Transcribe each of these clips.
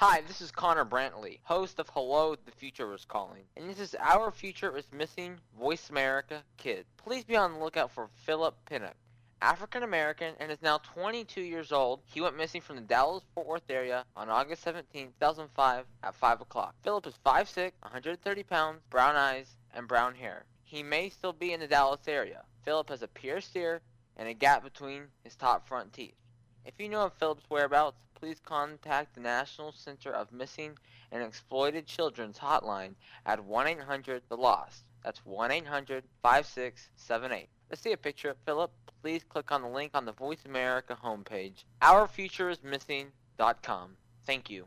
Hi, this is Connor Brantley, host of Hello, the Future is Calling. And this is Our Future is Missing Voice America Kid. Please be on the lookout for Philip Pinnock. African American and is now 22 years old. He went missing from the Dallas Fort Worth area on August 17, 2005 at 5 o'clock. Philip is 5'6, 130 pounds, brown eyes, and brown hair. He may still be in the Dallas area. Philip has a pierced ear and a gap between his top front teeth. If you know of Philip's whereabouts, please contact the National Center of Missing and Exploited Children's hotline at 1-800-THE-LOST. That's 1-800-5678. Let's see a picture of Philip. Please click on the link on the Voice America homepage, ourfutureismissing.com. Thank you.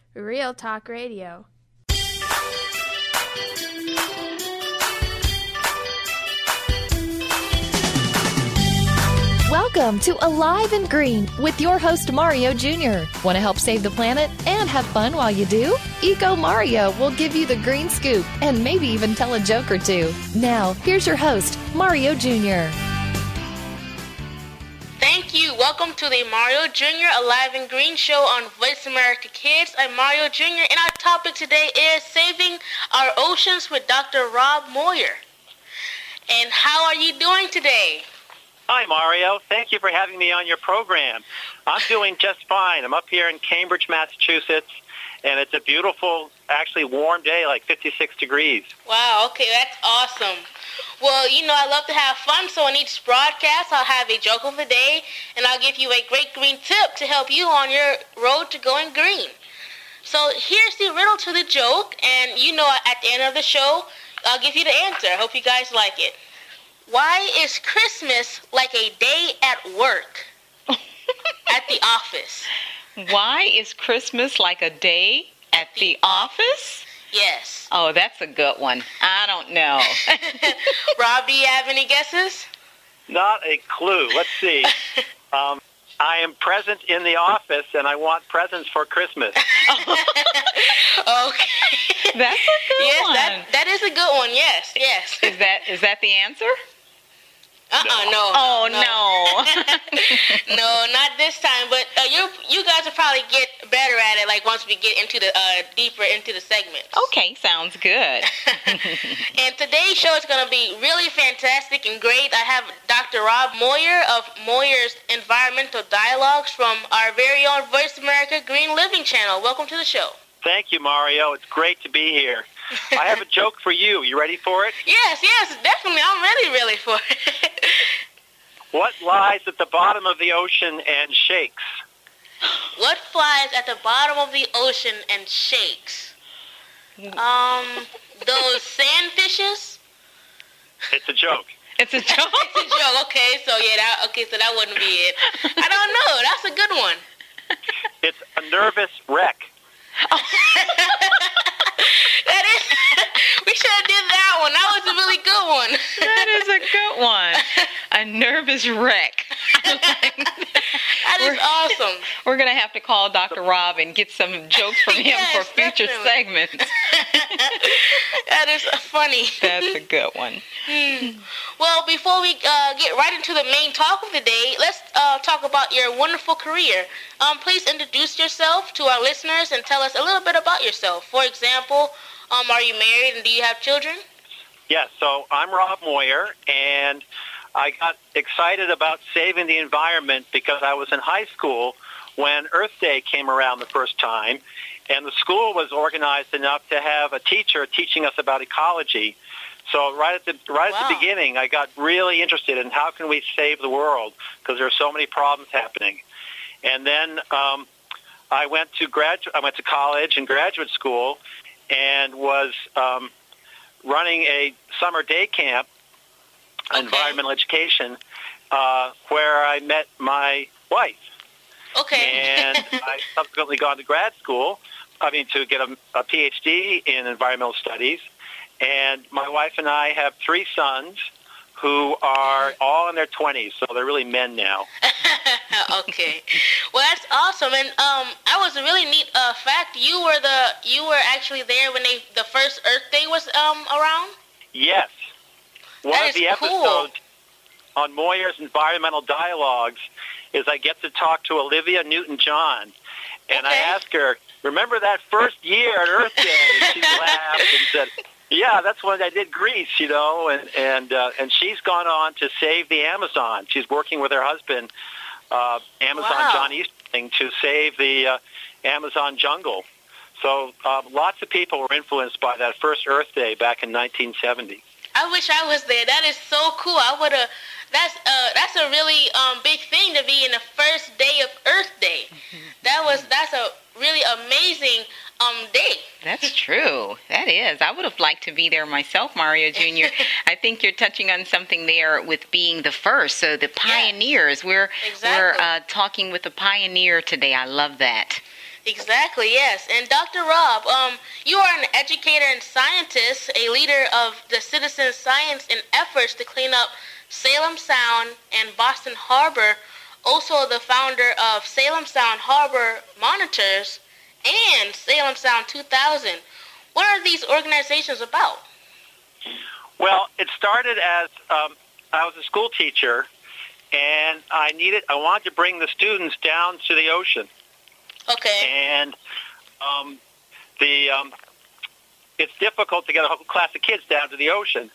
real talk radio. Welcome to Alive and Green with your host Mario Jr. Want to help save the planet and have fun while you do? Eco Mario will give you the green scoop and maybe even tell a joke or two. Now, here's your host, Mario Jr. You. Welcome to the Mario Jr. Alive and Green show on Voice America Kids. I'm Mario Jr. and our topic today is saving our oceans with Dr. Rob Moir. And how are you doing today? Hi, Mario. Thank you for having me on your program. I'm doing just fine. I'm up here in Cambridge, Massachusetts, and it's a beautiful, actually warm day, like 56 degrees. Wow, okay, that's awesome. Well, you know, I love to have fun, so in each broadcast, I'll have a joke of the day, and I'll give you a great green tip to help you on your road to going green. So here's the riddle to the joke, and you know, at the end of the show, I'll give you the answer. I hope you guys like it. Why is Christmas like a day at work at the office? Why is Christmas like a day at the office? Yes. Oh, that's a good one. I don't know. Rob, do you have any guesses? Not a clue. Let's see. Um, I am present in the office, and I want presents for Christmas. Okay. That's a good yes, one. that that is a good one. Yes, yes. Is that is that the answer? Uh-uh, no. Oh no. no, not this time. But uh, you you guys will probably get better at it. Like once we get into the uh, deeper into the segment. okay, sounds good. and today's show is going to be really fantastic and great. I have Dr. Rob Moir of Moir's Environmental Dialogues from our very own Voice America Green Living channel. Welcome to the show. Thank you, Mario. It's great to be here. I have a joke for you. You ready for it? Yes, yes, definitely. I'm ready, really for it. What lies at the bottom of the ocean and shakes? what flies at the bottom of the ocean and shakes? Um, those sandfishes? It's a joke. It's a joke. It's a joke. Okay, so yeah, that, okay, so that wouldn't be it. I don't know. That's a good one. It's a nervous wreck. That is. we should have did that one. That was a really good one. that is a good one. A nervous wreck. That is awesome. We're gonna have to call Dr. Rob and get some jokes from him Yes, for future definitely. segments. that is funny. That's a good one. Well, before we uh, get right into the main talk of the day, let's uh, talk about your wonderful career. Um, please introduce yourself to our listeners and tell us a little bit about yourself. For example, um, are you married and do you have children? Yes, so I'm Rob Moir, and I got excited about saving the environment because I was in high school when Earth Day came around the first time, and the school was organized enough to have a teacher teaching us about ecology. So right at the right at the beginning, I got really interested in how can we save the world because there are so many problems happening. And then um, I went to grad I went to college and graduate school, and was um, running a summer day camp, Okay. environmental education, uh, where I met my wife. Okay. And I subsequently gone to grad school, I mean, to get a, a PhD in environmental studies. And my wife and I have three sons who are all in their 20s, so they're really men now. okay. Well, that's awesome. And um, I was a really neat uh, fact. You were the you were actually there when they the first Earth Day was um around. Yes. One That of is the cool. episodes on Moir's environmental dialogues is I get to talk to Olivia Newton-John, and I ask her, "Remember that first year at Earth Day?" She laughed and said, "Yeah, that's when I did Grease, you know." And and uh, and she's gone on to save the Amazon. She's working with her husband, uh, Amazon Wow. John Easterling, to save the uh, Amazon jungle. So uh, lots of people were influenced by that first Earth Day back in 1970. I wish I was there. That is so cool. I would have. That's uh that's a really um big thing to be in the first day of Earth Day. That was that's a really amazing um day. That's true. That is. I would have liked to be there myself, Mario Jr. I think you're touching on something there with being the first. So the pioneers. We're we're uh, talking with a pioneer today. I love that. Exactly, yes. And Dr. Rob, um, you are an educator and scientist, a leader of the citizen science in efforts to clean up Salem Sound and Boston Harbor, also the founder of Salem Sound Harbor Monitors and Salem Sound 2000. What are these organizations about? Well, it started as um, I was a school teacher, and I needed I wanted to bring the students down to the ocean, Okay. and um, the um, it's difficult to get a whole class of kids down to the ocean.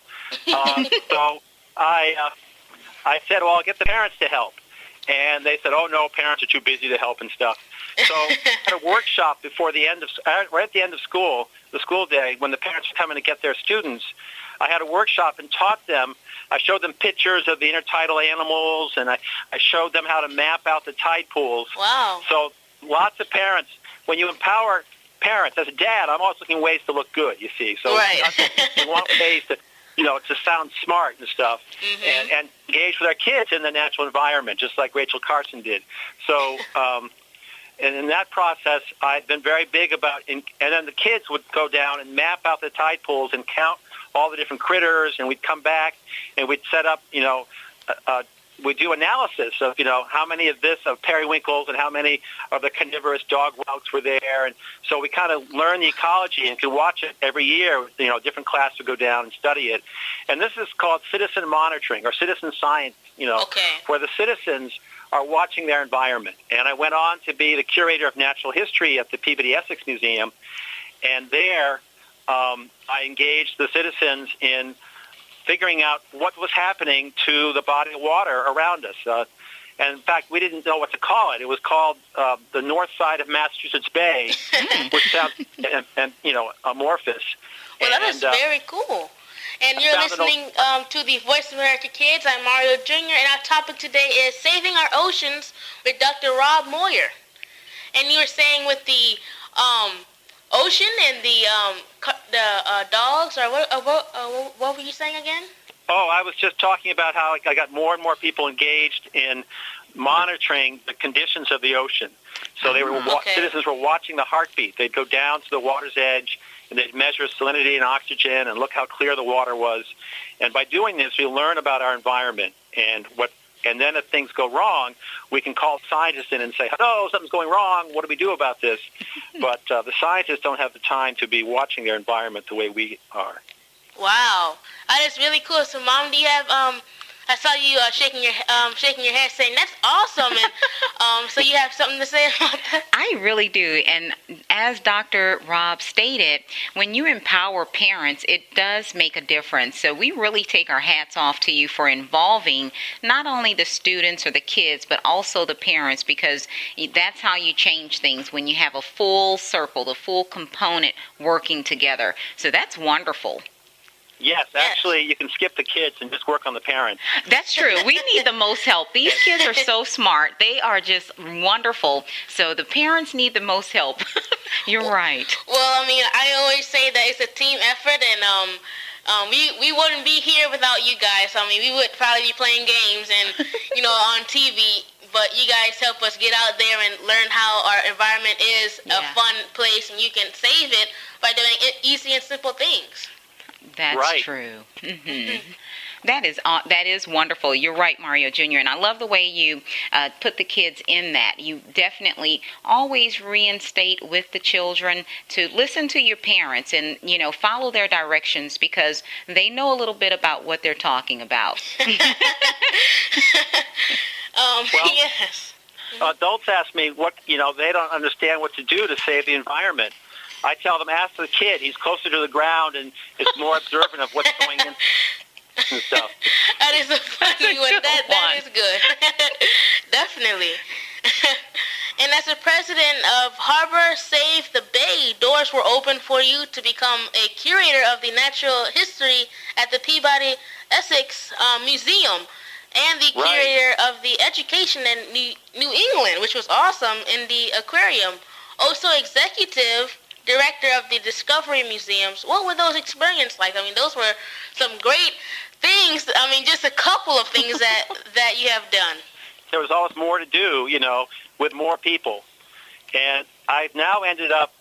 Uh, so I uh, I said, well, I'll get the parents to help, and they said, oh no, parents are too busy to help and stuff. So I had a workshop before the end of right at the end of school, the school day, when the parents were coming to get their students. I had a workshop and taught them. I showed them pictures of the intertidal animals, and I, I showed them how to map out the tide pools. Wow. So lots of parents, when you empower parents, as a dad, I'm always looking ways to look good. You see, so Right. we want ways to, you know, to sound smart and stuff, Mhm. and, and engage with our kids in the natural environment, just like Rachel Carson did. So. Um, and in that process, I've been very big about, in, and then the kids would go down and map out the tide pools and count all the different critters, and we'd come back and we'd set up, you know, uh, we'd do analysis of, you know, how many of this, of periwinkles, and how many of the carnivorous dog whelks were there, and so we kind of learn the ecology and could watch it every year. You know, different class would go down and study it, and this is called citizen monitoring or citizen science. You know, Okay. where the citizens are watching their environment. And I went on to be the curator of natural history at the Peabody Essex Museum, and there um, I engaged the citizens in figuring out what was happening to the body of water around us. Uh, and in fact, we didn't know what to call it. It was called uh, the north side of Massachusetts Bay, which sounds and, and you know amorphous. Well, that is And, uh, very cool. And you're found it on- listening um, to the Voice of America Kids. I'm Mario Jr. And our topic today is saving our oceans with Dr. Rob Moir. And you were saying with the um, ocean and the um, the uh, dogs, or what, uh, what, uh, what were you saying again? Oh, I was just talking about how I got more and more people engaged in monitoring the conditions of the ocean. So they were wa- Ah, Okay. citizens were watching the heartbeat. They'd go down to the water's edge and they'd measure salinity and oxygen and look how clear the water was. And by doing this, we learn about our environment and what. And then if things go wrong, we can call scientists in and say, "Hello, something's going wrong. What do we do about this?" but uh, the scientists don't have the time to be watching their environment the way we are. Wow, that is really cool. So, Mom, do you have um? I saw you uh, shaking your um shaking your head, saying that's awesome. And um, so you have something to say about that? I really do. And as Dr. Rob stated, when you empower parents, it does make a difference. So we really take our hats off to you for involving not only the students or the kids, but also the parents, because that's how you change things when you have a full circle, the full component working together. So that's wonderful. Yes, actually, you can skip the kids and just work on the parents. That's true. We need the most help. These kids are so smart. They are just wonderful. So the parents need the most help. You're right. Well, I mean, I always say that it's a team effort, and um, um, we we wouldn't be here without you guys. I mean, we would probably be playing games and you know on TV. but you guys help us get out there and learn how our environment is Yeah. a fun place and you can save it by doing it easy and simple things. That's Right. true. hmm That is aw- that is wonderful. You're right, Mario Jr. And I love the way you uh, put the kids in that. You definitely always reinstate with the children to listen to your parents and you know follow their directions because they know a little bit about what they're talking about. Um, Well- yes. Adults ask me what you know. They don't understand what to do to save the environment. I tell them, ask the kid. He's closer to the ground and is more observant of what's going in and stuff. That is a funny one. good That, that one. is good. Definitely. and as the president of Harbor Save the Bay, doors were open for you to become a curator of the natural history at the Peabody Essex uh, Museum and the Right. curator of the education in New, New England, which was awesome, in the aquarium. Also executive director of the Discovery Museums. What were those experiences like? I mean, those were some great things. I mean, just a couple of things that that you have done. There was always more to do, you know, with more people. And I've now ended up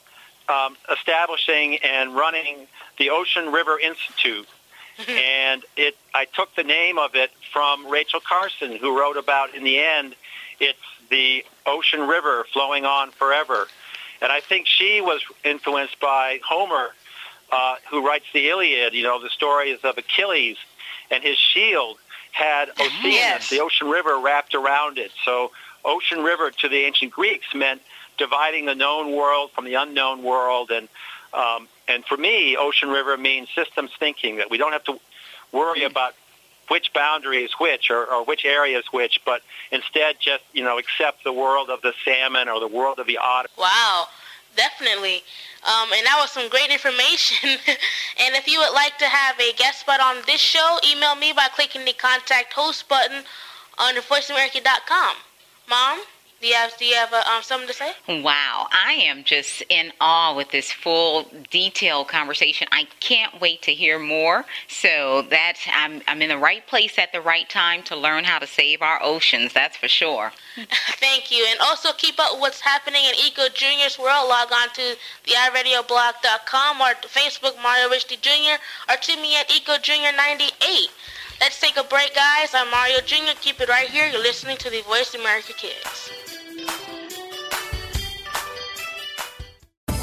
um, establishing and running the Ocean River Institute. and it, I took the name of it from Rachel Carson, who wrote about, in the end, it's the ocean river flowing on forever. And I think she was influenced by Homer, uh, who writes the Iliad, you know, the stories of Achilles, and his shield had Oceanus, Yes. the ocean river, wrapped around it. So ocean river to the ancient Greeks meant dividing the known world from the unknown world. And, um, and for me, ocean river means systems thinking, that we don't have to worry about which boundary is which or, or which area is which, but instead just, you know, accept the world of the salmon or the world of the otter. Wow, definitely. Um, and that was some great information. and if you would like to have a guest spot on this show, email me by clicking the contact host button on voiceamerica.com. Mom, do you have do you have uh, um, something to say? Wow, I am just in awe with this full detailed conversation. I can't wait to hear more. So that I'm I'm in the right place at the right time to learn how to save our oceans. That's for sure. Thank you. And also keep up with what's happening in Eco Junior's world. Log on to the iRadioblog.com or Facebook Mario Richie Jr. or to me at Eco Junior 98. Let's take a break, guys. I'm Mario Jr. Keep it right here. You're listening to the Voice America Kids.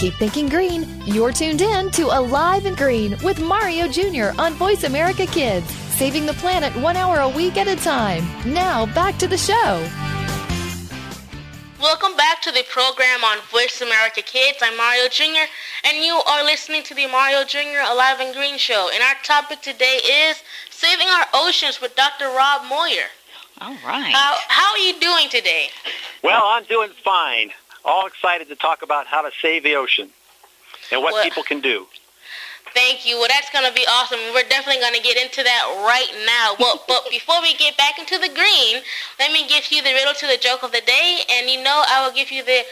Keep thinking green. You're tuned in to Alive and Green with Mario Jr. on Voice America Kids, saving the planet one hour a week at a time. Now, back to the show. Welcome back to the program on Voice America Kids. I'm Mario Jr. and you are listening to the Mario Jr. Alive and Green Show. And our topic today is Saving Our Oceans with Dr. Rob Moir. All right. Uh, how are you doing today? Well, I'm doing fine. All excited to talk about how to save the ocean and what Well- people can do. Thank you. Well, that's going to be awesome. We're definitely going to get into that right now. Well, but before we get back into the green, let me give you the riddle to the joke of the day. And you know I will give you the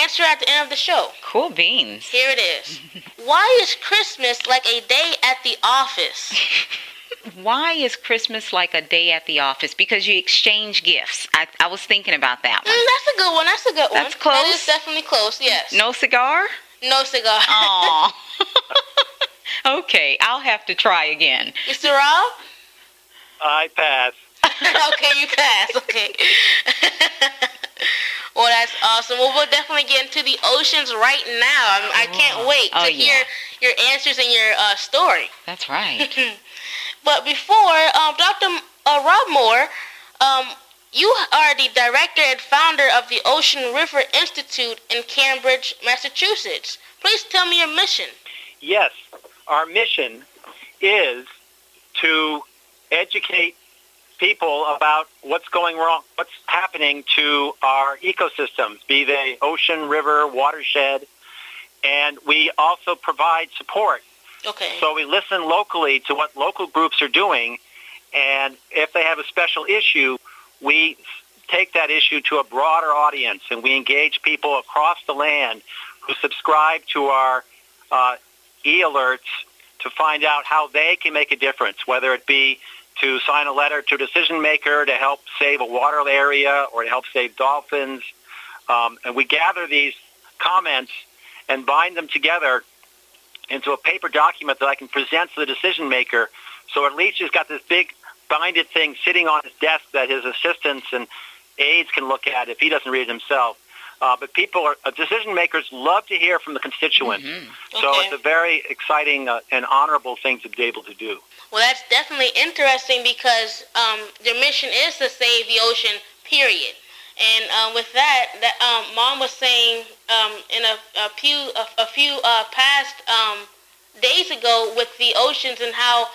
answer at the end of the show. Cool beans. Here it is. Why is Christmas like a day at the office? Why is Christmas like a day at the office? Because you exchange gifts. I, I was thinking about that Mm, that's a good one. That's a good one. That's close. That is definitely close. Yes. No cigar? No cigar. Aw. okay, I'll have to try again. Mr. Rob? I pass. okay, you pass. Okay. well, that's awesome. Well, we'll definitely get into the oceans right now. I'm, I can't wait Oh, to yeah. hear your answers and your uh, story. That's right. But before, um, Dr. Uh, Rob Moore, um, you are the director and founder of the Ocean River Institute in Cambridge, Massachusetts. Please tell me your mission. Yes, our mission is to educate people about what's going wrong, what's happening to our ecosystems, be they ocean, river, watershed, and we also provide support. Okay. So we listen locally to what local groups are doing, and if they have a special issue, we take that issue to a broader audience, and we engage people across the land who subscribe to our uh, e-alerts to find out how they can make a difference, whether it be to sign a letter to a decision maker to help save a water area or to help save dolphins. Um, and we gather these comments and bind them together into a paper document that I can present to the decision maker. So at least he's got this big binded thing sitting on his desk that his assistants and aides can look at if he doesn't read it himself. Uh, but people are uh, decision makers love to hear from the constituents. So Okay. it's a very exciting uh, and honorable thing to be able to do. Well, that's definitely interesting because um, your mission is to save the ocean, period. And um, with that, that um, Mom was saying um, in a, a few a, a few uh, past um, days ago with the oceans and how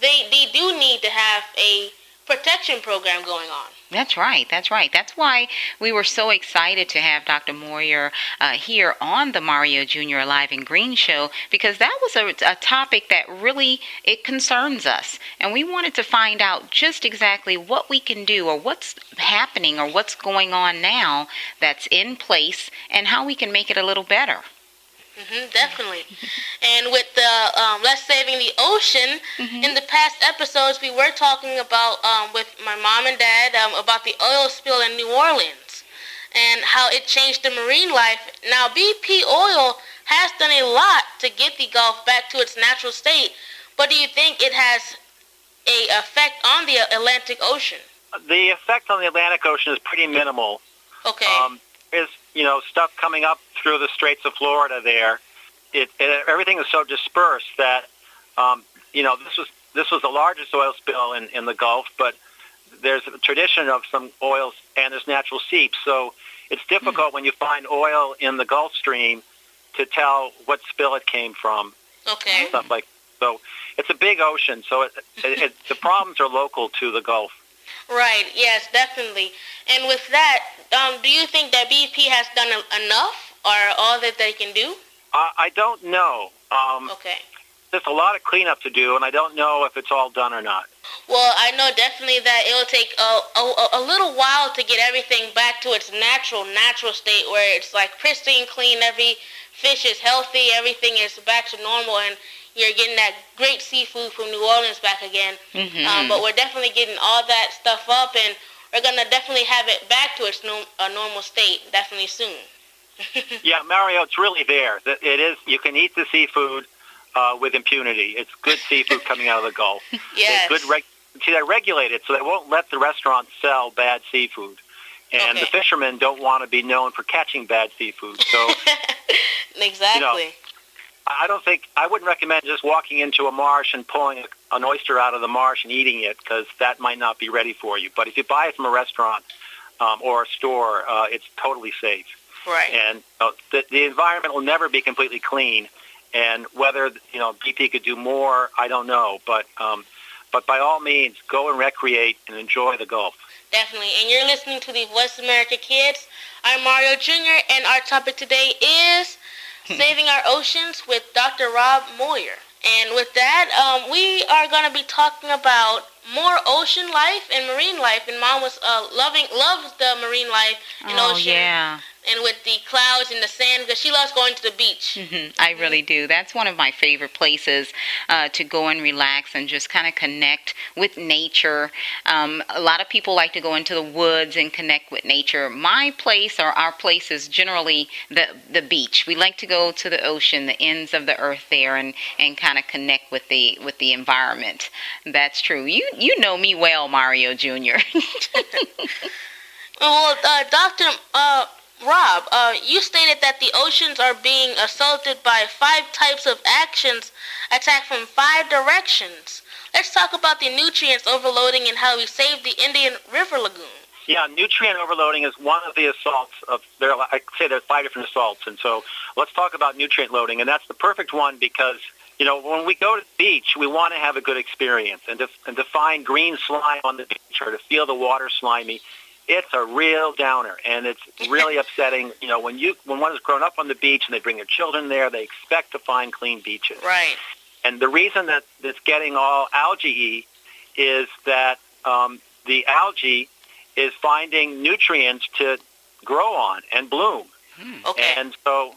they they do need to have a protection program going on. That's right. That's right. That's why we were so excited to have Dr. Moir uh, here on the Mario Jr. Alive and Green show because that was a, a topic that really it concerns us, and we wanted to find out just exactly what we can do or what's happening or what's going on now that's in place and how we can make it a little better. Hmm definitely. and with the um, Let's Saving the Ocean, in the past episodes, we were talking about, um, with my mom and dad, um, about the oil spill in New Orleans and how it changed the marine life. Now, BP Oil has done a lot to get the Gulf back to its natural state, but do you think it has a effect on the Atlantic Ocean? The effect on the Atlantic Ocean is pretty minimal. Okay. Um, there's you know stuff coming up through the Straits of Florida there. It, it everything is so dispersed that um, you know this was this was the largest oil spill in, in the Gulf, but there's a tradition of some oils and there's natural seeps, so it's difficult when you find oil in the Gulf Stream to tell what spill it came from, okay. stuff like. So it's a big ocean, so it, it, it, the problems are local to the Gulf. Right. Yes, definitely. And with that, um, do you think that BP has done e- enough, or all that they can do? I, I don't know. Um, Okay. there's a lot of cleanup to do, and I don't know if it's all done or not. Well, I know definitely that it will take a, a, a little while to get everything back to its natural, natural state where it's like pristine, clean. Every fish is healthy. Everything is back to normal, and you're getting that great seafood from New Orleans back again. Mhm. Um, but we're definitely getting all that stuff up, and we're gonna definitely have it back to its no, uh, normal state definitely soon. Yeah, Mario, it's really there. It is. You can eat the seafood uh, with impunity. It's good seafood coming out of the Gulf. Yes. It's good. Reg- see, they regulate it so they won't let the restaurants sell bad seafood, and the fishermen don't want to be known for catching bad seafood. So exactly. I don't think I wouldn't recommend just walking into a marsh and pulling a, an oyster out of the marsh and eating it because that might not be ready for you. But if you buy it from a restaurant um, or a store, uh, it's totally safe. right. And uh, the, the environment will never be completely clean. And whether you know BP could do more, I don't know. But um, but by all means, go and recreate and enjoy the Gulf. Definitely. And you're listening to the West America Kids. I'm Mario Jr. and our topic today is saving our oceans with Dr. Rob Moir. And with that, um, we are going to be talking about more ocean life and marine life. And Mom was uh, loving loves the marine life and oh ocean yeah. And with the clouds and the sand because she loves going to the beach. hmm I really do. That's one of my favorite places uh, to go and relax and just kind of connect with nature. Um, a lot of people like to go into the woods and connect with nature. My place or our place is generally the the beach. We like to go to the ocean, the ends of the earth there, and and kind of connect with the with the environment. That's true. You you know me well, Mario Jr. Well, uh, Dr. Uh, Rob, uh, you stated that the oceans are being assaulted by five types of actions attacked from five directions. Let's talk about the nutrients overloading and how we save the Indian River Lagoon. Yeah, nutrient overloading is one of the assaults of there. I say there's five different assaults, and so let's talk about nutrient loading, and that's the perfect one because you know when we go to the beach, we want to have a good experience, and to and to find green slime on the beach or to feel the water slimy, it's a real downer, and it's really upsetting. You know when you when one has grown up on the beach and they bring their children there, they expect to find clean beaches. Right. And the reason that it's getting all algae is that um, the algae is finding nutrients to grow on and bloom. Okay. And so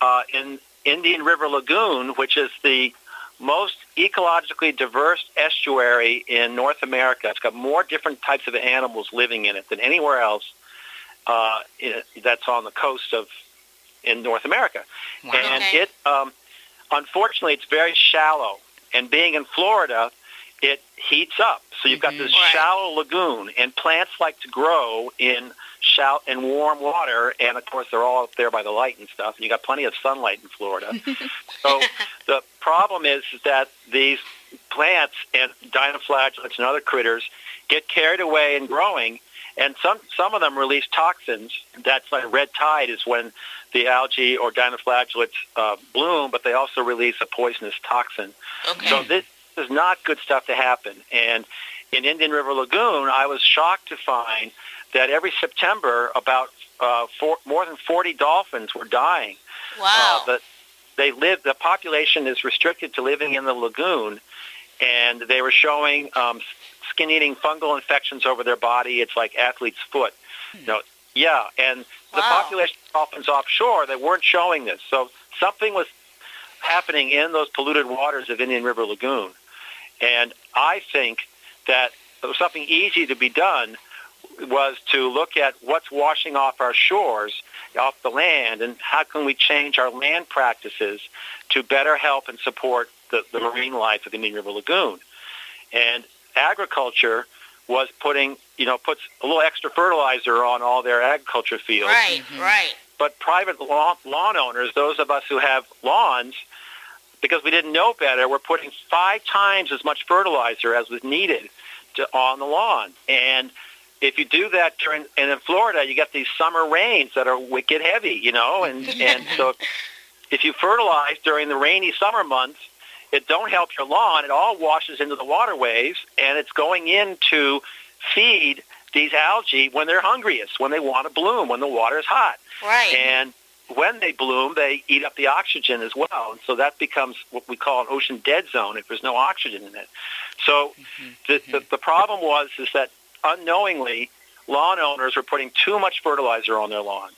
uh, in Indian River Lagoon, which is the most ecologically diverse estuary in North America, it's got more different types of animals living in it than anywhere else uh, i- that's on the coast of in North America. And Okay. it, um, unfortunately, it's very shallow. And being in Florida, it heats up. So you've got this Right. shallow lagoon, and plants like to grow in shallow and warm water. And of course, they're all up there by the light and stuff. And you got plenty of sunlight in Florida. so the problem is, is that these plants and dinoflagellates and other critters get carried away in growing, and some some of them release toxins. That's like red tide is when the algae or dinoflagellates uh, bloom, but they also release a poisonous toxin. Okay. So this is not good stuff to happen. And in Indian River Lagoon, I was shocked to find that every September, about uh, four, more than 40 dolphins were dying. wow. Uh, but they live. The population is restricted to living in the lagoon, and they were showing um, skin-eating fungal infections over their body. It's like athlete's foot. You know, yeah, and the Wow. population of dolphins offshore they weren't showing this. So something was happening in those polluted waters of Indian River Lagoon, and I think that something easy to be done was to look at what's washing off our shores, off the land, and how can we change our land practices to better help and support the, the marine life of the Indian River Lagoon. And agriculture was putting, you know, puts a little extra fertilizer on all their agriculture fields. right. Mm-hmm. Right. But private lawn, lawn owners, those of us who have lawns, because we didn't know better, we're putting five times as much fertilizer as was needed to, on the lawn. And if you do that during, and in Florida, you get these summer rains that are wicked heavy, you know, and and so if you fertilize during the rainy summer months, it don't help your lawn. It all washes into the waterways, and it's going in to feed these algae when they're hungriest, when they want to bloom, when the water is hot. Right. And when they bloom, they eat up the oxygen as well. And so that becomes what we call an ocean dead zone if there's no oxygen in it. So the, the, the problem was is that unknowingly, lawn owners were putting too much fertilizer on their lawns.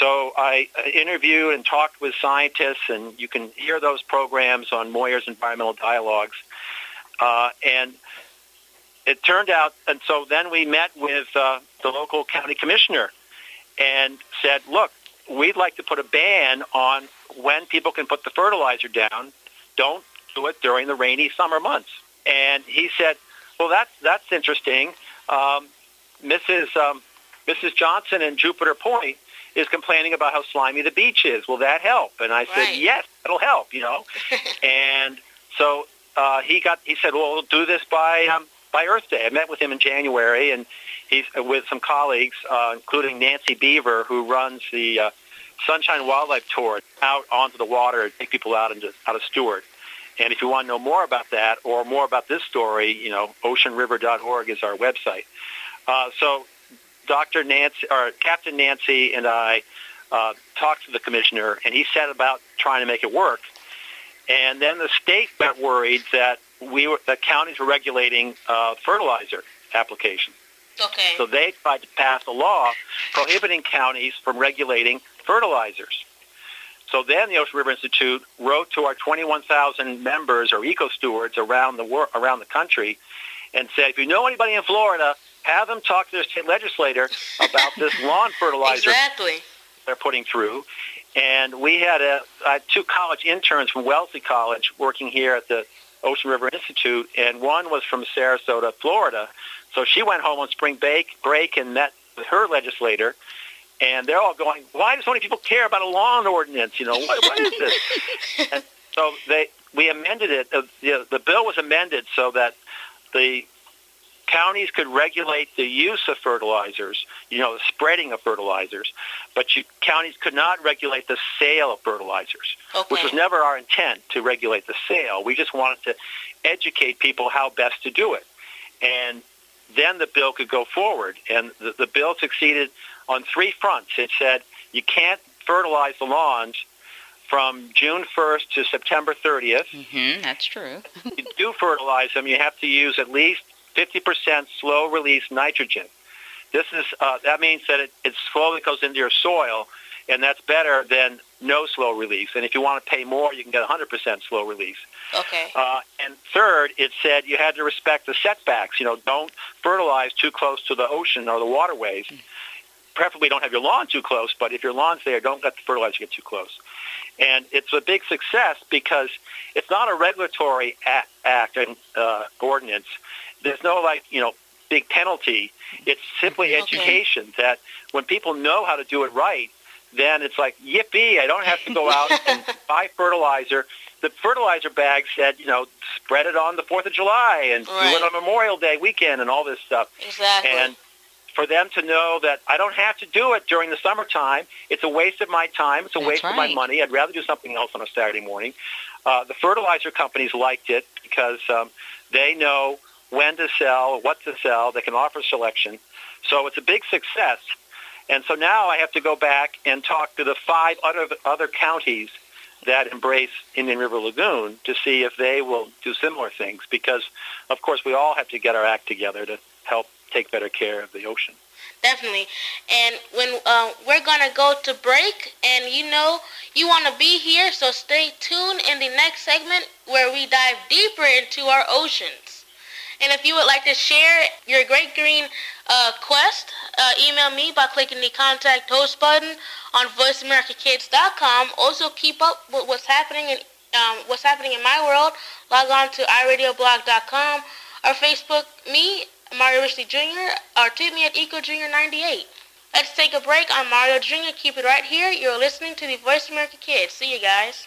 So I interviewed and talked with scientists, and you can hear those programs on Moir's Environmental Dialogues. Uh, and it turned out, and so then we met with uh, the local county commissioner and said, look, we'd like to put a ban on when people can put the fertilizer down. Don't do it during the rainy summer months. And he said, well, that's, that's interesting. Um, Mrs. Um, Mrs. Johnson in Jupiter Point is complaining about how slimy the beach is. Will that help? And I said, Right. yes, it'll help, you know. and so uh, he got, he said, well, we'll do this by, um, by Earth Day. I met with him in January, and he's with some colleagues, uh, including Nancy Beaver, who runs the uh, Sunshine Wildlife Tour out onto the water to take people out into out of Stuart. And if you want to know more about that or more about this story, you know, oceanriver.org is our website. Uh, so Dr. Nancy or Captain Nancy and I uh, talked to the commissioner, and he set about trying to make it work. And then the state got worried that we were, the counties were regulating uh, fertilizer applications. Okay. So they tried to pass a law prohibiting counties from regulating fertilizers. So then the Ocean River Institute wrote to our 21,000 members or eco stewards around the wor- around the country and said, if you know anybody in Florida, have them talk to their state legislator about this lawn fertilizer exactly. they're putting through. And we had a, I had two college interns from Wellesley College working here at the Ocean River Institute, and one was from Sarasota, Florida. So she went home on spring break, break and met with her legislator, and they're all going, "Why do so many people care about a lawn ordinance? You know, what, what is this?" and so they we amended it. Uh, the, the bill was amended so that the counties could regulate the use of fertilizers, you know, the spreading of fertilizers, but you, counties could not regulate the sale of fertilizers, Okay. which was never our intent to regulate the sale. We just wanted to educate people how best to do it. And then the bill could go forward. And the, the bill succeeded on three fronts. It said you can't fertilize the lawns from June 1st to September 30th hmm that's true. you do fertilize them, you have to use at least 50% slow release nitrogen. This is uh, that means that it, it slowly goes into your soil, and that's better than no slow release. And if you want to pay more, you can get 100% slow release. Okay. Uh, and third, it said you had to respect the setbacks. You know, don't fertilize too close to the ocean or the waterways. Preferably don't have your lawn too close, but if your lawn's there, don't let the fertilizer get too close. And it's a big success because it's not a regulatory act, act and uh, ordinance. There's no like you know big penalty. It's simply Okay. education that when people know how to do it right, then it's like yippee! I don't have to go out and buy fertilizer. The fertilizer bag said, you know, spread it on the Fourth of July and Right. do it on Memorial Day weekend and all this stuff. Exactly. And for them to know that I don't have to do it during the summertime. It's a waste of my time. It's a That's waste of my money. I'd rather do something else on a Saturday morning. Uh, the fertilizer companies liked it because um, they know when to sell, what to sell. They can offer selection. So it's a big success. And so now I have to go back and talk to the five other other counties that embrace Indian River Lagoon to see if they will do similar things because, of course, we all have to get our act together to help take better care of the ocean. Definitely. And when uh, we're gonna go to break, and you know you want to be here, so stay tuned in the next segment where we dive deeper into our oceans. And if you would like to share your Great Green uh, quest, uh, email me by clicking the contact host button on VoiceAmericaKids.com. Also, keep up with what's happening in um, what's happening in my world. Log on to iRadioblog.com or Facebook me, Mario Richley Jr., or tweet me at EcoJr98. Let's take a break. I'm Mario Jr. Keep it right here. You're listening to the Voice America Kids. See you guys.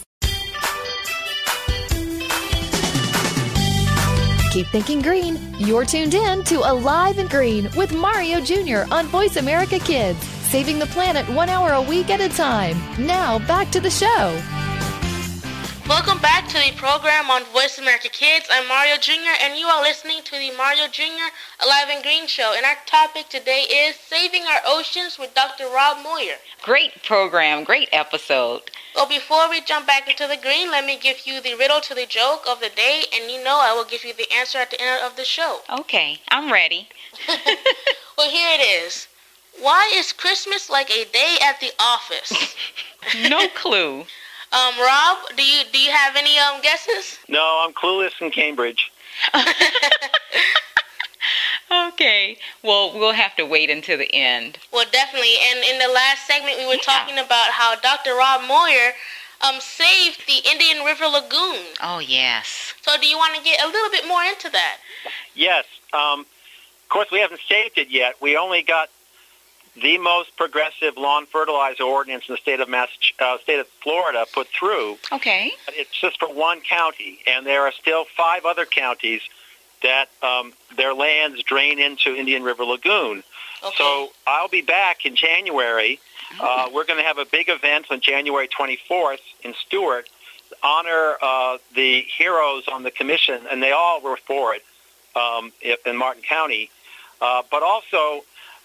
Keep thinking green. You're tuned in to Alive and Green with Mario Jr. on Voice America Kids, saving the planet one hour a week at a time. Now, back to the show. Welcome back to the program on Voice America Kids. I'm Mario Jr. and you are listening to the Mario Jr. Alive and Green Show. And our topic today is Saving Our Oceans with Dr. Rob Moir. Great program, great episode. Well, before we jump back into the green, let me give you the riddle to the joke of the day, and you know I will give you the answer at the end of the show. Okay, I'm ready. well, here it is. Why is Christmas like a day at the office? no clue. Um, Rob, do you do you have any um guesses? No, I'm clueless in Cambridge. okay. Well, we'll have to wait until the end. Well, definitely. And in the last segment, we were yeah. talking about how Dr. Rob Moir um, saved the Indian River Lagoon. Oh, yes. So, do you want to get a little bit more into that? Yes. Um, of course, we haven't saved it yet. We only got the most progressive lawn fertilizer ordinance in the state of Mass, uh, state of Florida put through. Okay. It's just for one county, and there are still five other counties that um, their lands drain into Indian River Lagoon. Okay. So I'll be back in January. Uh, we're going to have a big event on January 24th in Stuart to honor uh, the heroes on the commission, and they all were for it um, in Martin County. Uh, but also,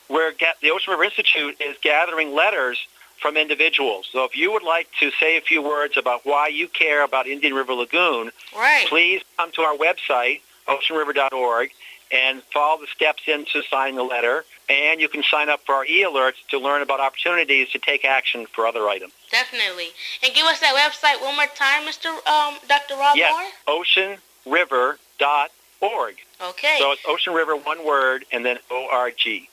we're get, the Ocean River Institute is gathering letters from individuals. So if you would like to say a few words about why you care about Indian River Lagoon, right. please come to our website, oceanriver.org, and follow the steps into signing the letter. And you can sign up for our e-alerts to learn about opportunities to take action for other items. Definitely. And give us that website one more time, Mr. Um, Dr. Rob yes, Moir. oceanriver.org. Okay. So it's Ocean River, one word, and then O-R-G.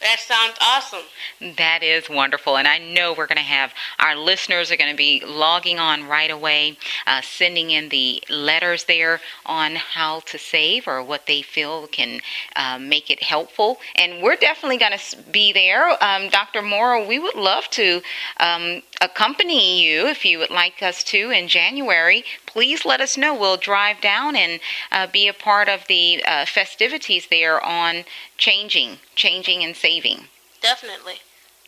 That sounds awesome. That is wonderful. And I know we're going to have our listeners are going to be logging on right away, uh, sending in the letters there on how to save or what they feel can uh, make it helpful. And we're definitely going to be there. Um, Dr. Morrow, we would love to um, accompany you if you would like us to in January. Please let us know. We'll drive down and uh, be a part of the uh, festivities there on changing, changing and saving. Definitely.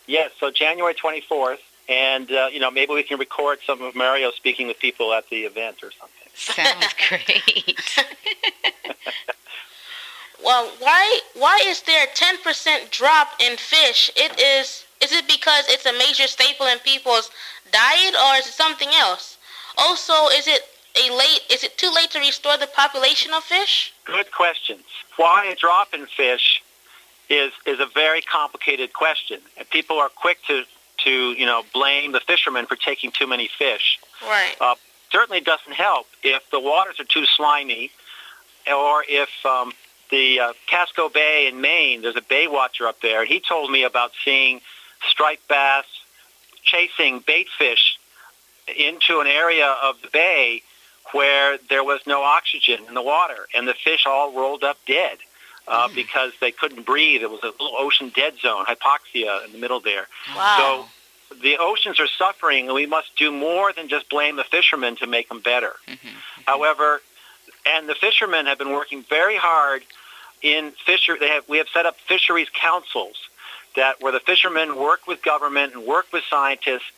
Yes, so January 24th, and, uh, you know, maybe we can record some of Mario speaking with people at the event or something. Sounds great. well, why why is there a 10% drop in fish? It is is it because it's a major staple in people's diet or is it something else? Also, is it a late? Is it too late to restore the population of fish? Good questions. Why a drop in fish is is a very complicated question, and people are quick to to you know blame the fishermen for taking too many fish. Right. Uh, certainly doesn't help if the waters are too slimy, or if um, the uh, Casco Bay in Maine, there's a bay watcher up there. He told me about seeing striped bass chasing bait fish into an area of the bay where there was no oxygen in the water, and the fish all rolled up dead uh, mm. because they couldn't breathe. It was a little ocean dead zone, hypoxia in the middle there. Wow. So the oceans are suffering, and we must do more than just blame the fishermen to make them better. Mm-hmm. Mm-hmm. However, and the fishermen have been working very hard in fisher. They have we have set up fisheries councils that where the fishermen work with government and work with scientists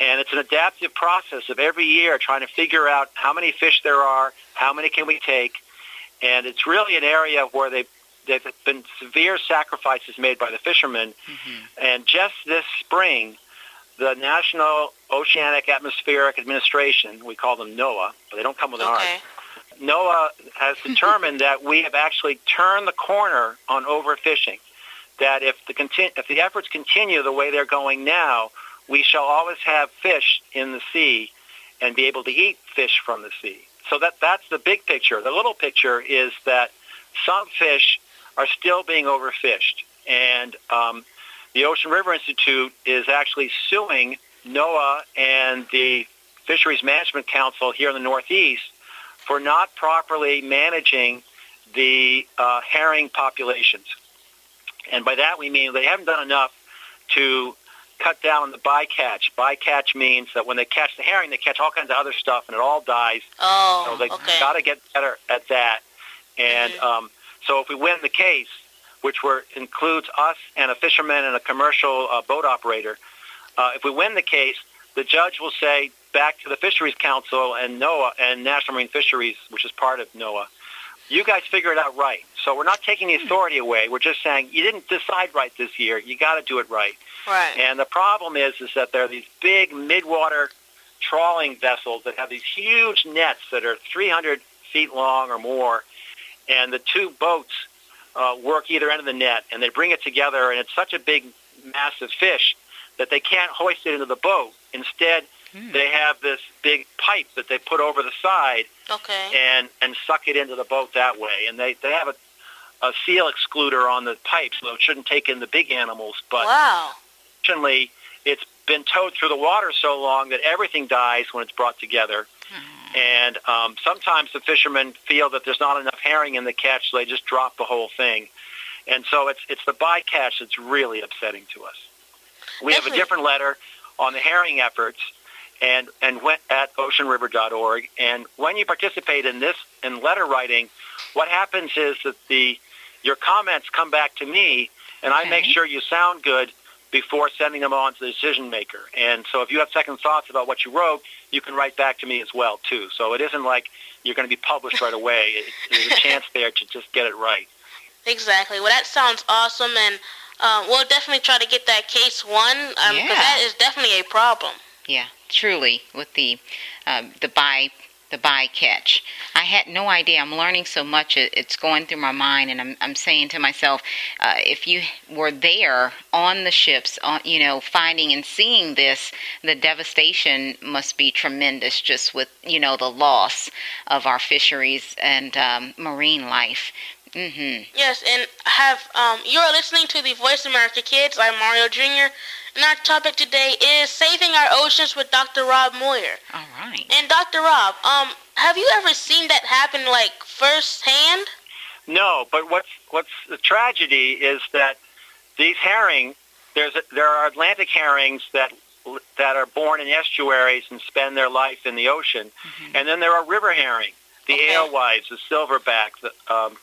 and it's an adaptive process of every year trying to figure out how many fish there are, how many can we take, and it's really an area where they there've been severe sacrifices made by the fishermen. Mm-hmm. And just this spring, the National Oceanic Atmospheric Administration, we call them NOAA, but they don't come with an okay. R. NOAA has determined that we have actually turned the corner on overfishing. That if the conti- if the efforts continue the way they're going now, we shall always have fish in the sea and be able to eat fish from the sea. So that that's the big picture. The little picture is that some fish are still being overfished, and um, the Ocean River Institute is actually suing NOAA and the Fisheries Management Council here in the Northeast for not properly managing the uh, herring populations. And by that we mean they haven't done enough to cut down on the bycatch. Bycatch means that when they catch the herring, they catch all kinds of other stuff, and it all dies. Oh, so they okay. got to get better at that. And Mm-hmm. um, so if we win the case, which were, includes us and a fisherman and a commercial uh, boat operator, uh, if we win the case, the judge will say back to the Fisheries Council and NOAA and National Marine Fisheries, which is part of NOAA, you guys figure it out right. So we're not taking the authority away. We're just saying you didn't decide right this year. You got to do it right. Right. And the problem is, is that there are these big midwater trawling vessels that have these huge nets that are 300 feet long or more, and the two boats uh, work either end of the net, and they bring it together, and it's such a big, massive fish that they can't hoist it into the boat. Instead, they have this big pipe that they put over the side Okay. and and suck it into the boat that way. And they they have a a seal excluder on the pipe, so it shouldn't take in the big animals. But wow. fortunately, it's been towed through the water so long that everything dies when it's brought together. And um, sometimes the fishermen feel that there's not enough herring in the catch, so they just drop the whole thing. And so it's it's the bycatch that's really upsetting to us. We have a different letter on the herring efforts, and and went at oceanriver.org. And when you participate in this in letter writing, what happens is that the your comments come back to me, and I make sure you sound good before sending them on to the decision maker. And so if you have second thoughts about what you wrote, you can write back to me as well too. So it isn't like you're going to be published right away. It, there's a chance there to just get it right. Exactly. Well, that sounds awesome, and uh, we'll definitely try to get that case won because Yeah. that is definitely a problem. Yeah, truly, with the um, the by the bycatch. I had no idea. I'm learning so much. It's going through my mind, and I'm I'm saying to myself, uh, if you were there on the ships, on you know, finding and seeing this, the devastation must be tremendous. Just with you know the loss of our fisheries and um, marine life. Hmm Yes, and have um, you're listening to the Voice America Kids. I'm Mario Jr. And our topic today is saving our oceans with Dr. Rob Moir. All right. And Dr. Rob, um, have you ever seen that happen like firsthand? No, but what's what's the tragedy is that these herring, there's a, there are Atlantic herrings that that are born in estuaries and spend their life in the ocean, and then there are river herring, the Okay. alewives, the silverback, the, um,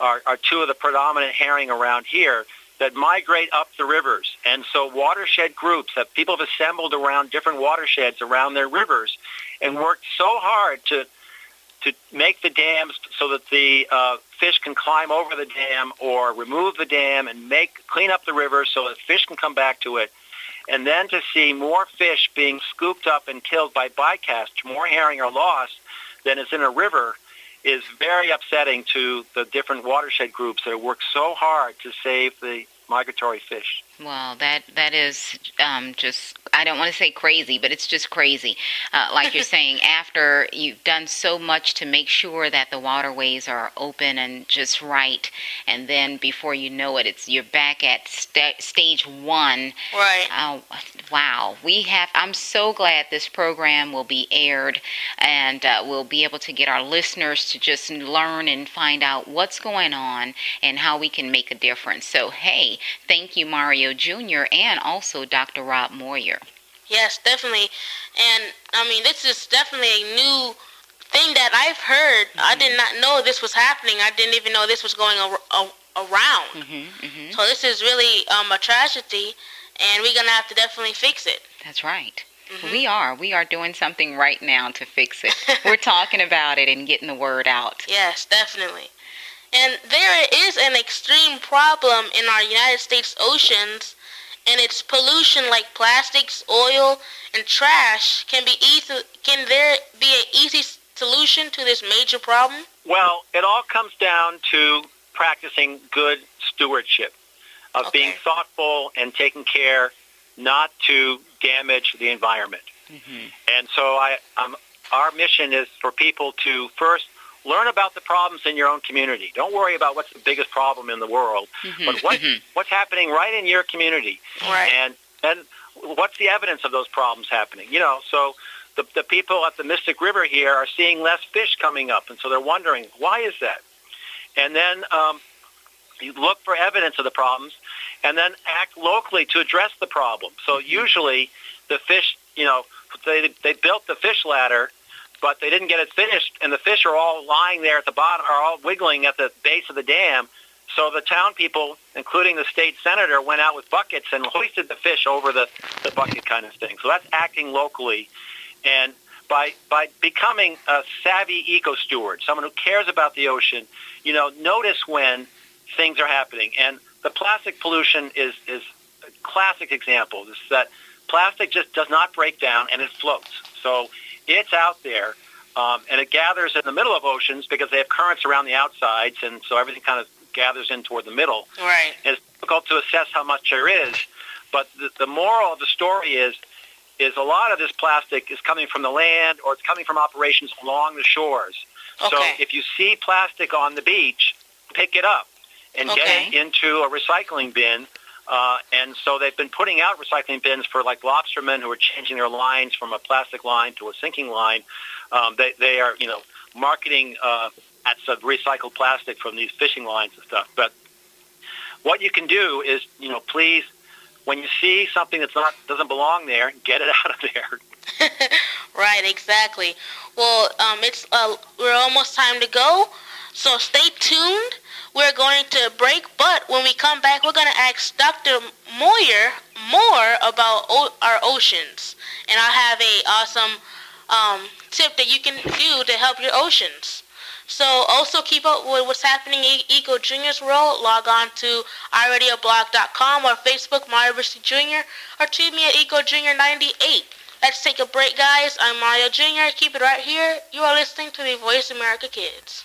are are two of the predominant herring around here that migrate up the rivers. And so watershed groups that people have assembled around different watersheds around their rivers and worked so hard to to make the dams so that the uh, fish can climb over the dam or remove the dam and make clean up the river so that fish can come back to it. And then to see more fish being scooped up and killed by bycatch, more herring are lost. than is in a river is very upsetting to the different watershed groups that worked so hard to save the migratory fish. Well, that that is um, just I don't want to say crazy, but it's just crazy. Uh, like you're saying, after you've done so much to make sure that the waterways are open and just right, and then before you know it, it's you're back at st- stage one. Right. Oh, wow. We have. I'm so glad this program will be aired, and uh, we'll be able to get our listeners to just learn and find out what's going on and how we can make a difference. So, hey, thank you, Mario Jr. and also Dr. Rob Moir. Yes, definitely. And I mean, this is definitely a new thing that I've heard. Mm-hmm. I did not know this was happening. I didn't even know this was going ar- around. Mm-hmm, mm-hmm. So this is really um, a tragedy, and we're gonna have to definitely fix it. That's right. Mm-hmm. We are. We are doing something right now to fix it. We're talking about it and getting the word out. Yes, definitely. And there is an extreme problem in our United States oceans, and it's pollution like plastics, oil, and trash. Can be easy. Can there be an easy solution to this major problem? Well, it all comes down to practicing good stewardship, of Okay. being thoughtful and taking care not to damage the environment. Mm-hmm. And so I, um, our mission is for people to first learn about the problems in your own community. Don't worry about what's the biggest problem in the world, Mm-hmm. but what, what's happening right in your community. Right. And and what's the evidence of those problems happening? You know, so the, the people at the Mystic River here are seeing less fish coming up, and so they're wondering, why is that? And then um, you look for evidence of the problems, and then act locally to address the problem. So usually the fish, you know, they, they built the fish ladder, but they didn't get it finished, and the fish are all lying there at the bottom, are all wiggling at the base of the dam. So the town people, including the state senator, went out with buckets and hoisted the fish over the, the bucket kind of thing. So that's acting locally. And by, by becoming a savvy eco steward, someone who cares about the ocean, you know, notice when things are happening. And the plastic pollution is, is a classic example. Is that plastic just does not break down and it floats. So it's out there. Um, and it gathers in the middle of oceans because they have currents around the outsides, and so everything kind of gathers in toward the middle. Right. It's difficult to assess how much there is, but the, the moral of the story is is a lot of this plastic is coming from the land or it's coming from operations along the shores. Okay. So if you see plastic on the beach, pick it up and get it into a recycling bin. Uh, and so they've been putting out recycling bins for like lobstermen who are changing their lines from a plastic line to a sinking line. Um, they, they are, you know, marketing uh, at of recycled plastic from these fishing lines and stuff. But what you can do is, you know, please, when you see something that's not doesn't belong there, get it out of there. Right, exactly. Well, um, it's uh, we're almost time to go, so stay tuned. We're going to break, but when we come back, we're going to ask Dr. Moir more about o- our oceans, and I have a awesome um, tip that you can do to help your oceans. So also keep up with what's happening in Eco Junior's world. Log on to iradioblog.com or Facebook Mario Jr. or tweet me at Eco Junior 98. Let's take a break, guys. I'm Mario Jr. Keep it right here. You are listening to the Voice America Kids.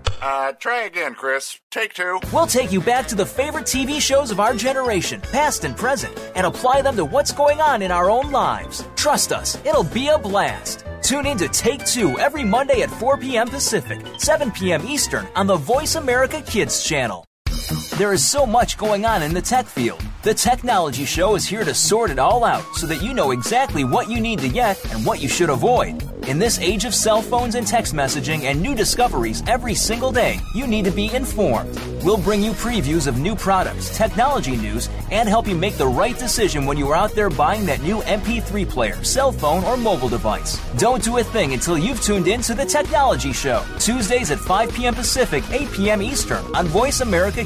Uh, try again, Chris. Take two. We'll take you back to the favorite TV shows of our generation, past and present, and apply them to what's going on in our own lives. Trust us, it'll be a blast. Tune in to Take Two every Monday at 4 p.m. Pacific, 7 p.m. Eastern on the Voice America Kids channel. There is so much going on in the tech field. The Technology Show is here to sort it all out so that you know exactly what you need to get and what you should avoid. In this age of cell phones and text messaging and new discoveries every single day, you need to be informed. We'll bring you previews of new products, technology news, and help you make the right decision when you are out there buying that new MP3 player, cell phone, or mobile device. Don't do a thing until you've tuned in to The Technology Show, Tuesdays at 5 p.m. Pacific, 8 p.m. Eastern on Voice America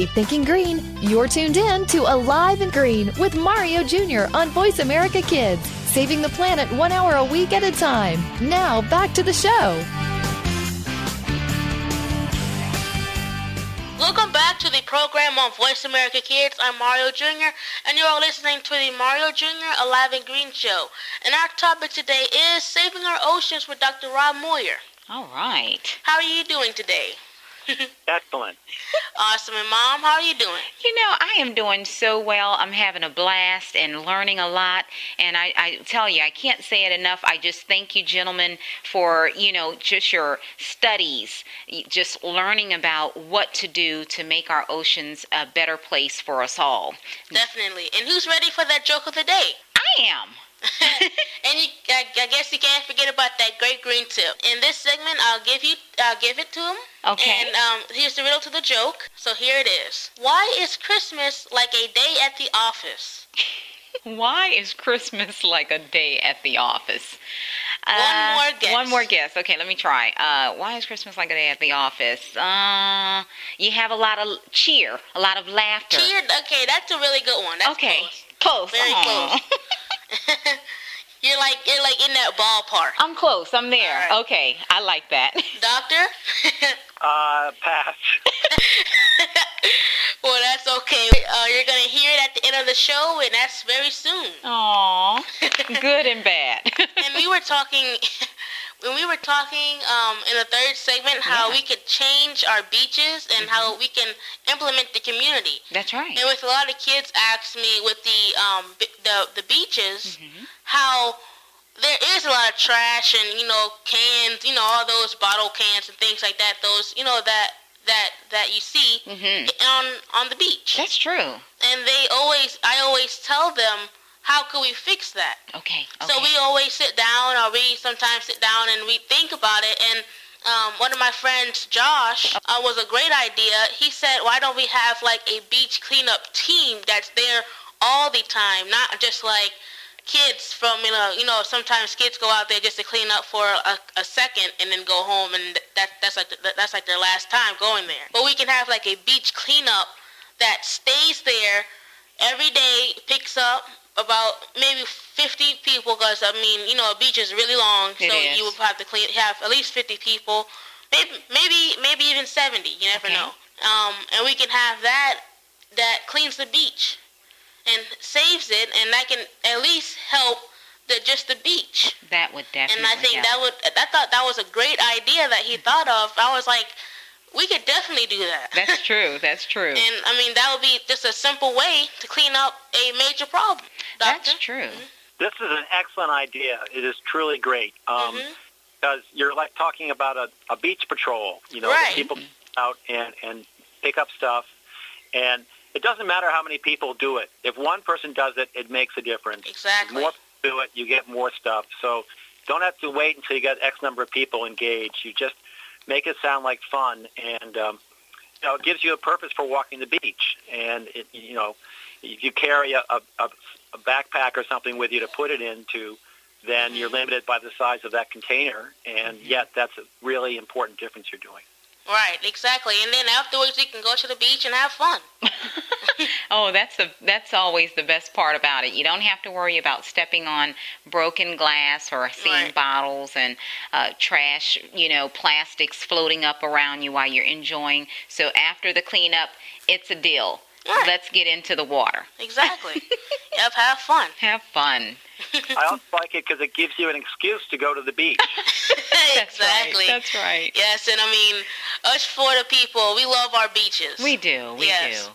Keep thinking green. You're tuned in to Alive and Green with Mario Jr. on Voice America Kids, saving the planet one hour a week at a time. Now, back to the show. Welcome back to the program on Voice America Kids. I'm Mario Jr. and you are listening to the Mario Jr. Alive and Green Show. And our topic today is Saving Our Oceans with Dr. Rob Moir. All right. How are you doing today? Excellent. Awesome. And Mom, how are you doing? You know, I am doing so well. I'm having a blast and learning a lot. And I, I tell you, I can't say it enough. I just thank you, gentlemen, for, you know, just your studies, just learning about what to do to make our oceans a better place for us all. Definitely. And who's ready for that joke of the day? I am. and you, I, I, guess you can't forget about that great green tip. In this segment, I'll give you, I'll give it to him. Okay. And um, here's the riddle to the joke. So here it is. Why is Christmas like a day at the office? Why is Christmas like a day at the office? One uh, more guess. One more guess. Okay, let me try. Uh, why is Christmas like a day at the office? Uh, you have a lot of cheer, a lot of laughter. Cheer. Okay, that's a really good one. That's okay. Close. Close. Very Aww. close. you're like you're like in that ballpark. I'm close. I'm there. Right. Okay, I like that. Doctor. uh, pass. well, that's okay. Uh, you're gonna hear it at the end of the show, and that's very soon. Aww. Good and bad. and we were talking. When we were talking um, in the third segment how Yeah. we could change our beaches and how we can implement the community. That's right. And with a lot of kids ask me with the um, b- the the beaches how there is a lot of trash and you know cans, you know all those bottle cans and things like that. Those you know that that that you see on on the beach. That's true. And they always I always tell them how could we fix that. Okay. So we always sit down, or we sometimes sit down and we think about it. And um, one of my friends, Josh, uh, was a great idea. He said, "Why don't we have like a beach cleanup team that's there all the time, not just like kids from you know you know sometimes kids go out there just to clean up for a, a second and then go home and that that's like that's like their last time going there. But we can have like a beach cleanup that stays there every day, picks up about maybe 50 people because I mean you know a beach is really long, It so is. you would have to clean have at least 50 people, maybe maybe maybe even 70. You never Okay. know. Um, and we can have that that cleans the beach and saves it, and that can at least help the just the beach. That would definitely And I think help. that would I thought that was a great idea that he thought of. I was like, we could definitely do that. That's true. That's true. And I mean that would be just a simple way to clean up a major problem. That's true. This is an excellent idea. It is truly great. Um, Mm-hmm. Because you're like talking about a, a beach patrol. You know, Right. people out and, and pick up stuff. And it doesn't matter how many people do it. If one person does it, it makes a difference. Exactly. The more people do it, you get more stuff. So don't have to wait until you get X number of people engaged. You just make it sound like fun, and um, you know, it gives you a purpose for walking the beach. And it, you know, if you carry a, a, a a backpack or something with you to put it into, then you're limited by the size of that container, and yet that's a really important difference you're doing. Right, exactly. And then afterwards you can go to the beach and have fun. Oh, that's the that's always the best part about it. You don't have to worry about stepping on broken glass or seeing bottles and uh, trash, you know, plastics floating up around you while you're enjoying. So after the cleanup, it's a deal. Let's get into the water. Exactly. yep, have fun. Have fun. I also like it because it gives you an excuse to go to the beach. exactly. That's right. Yes, and I mean, us Florida people, we love our beaches. We do. We yes. do.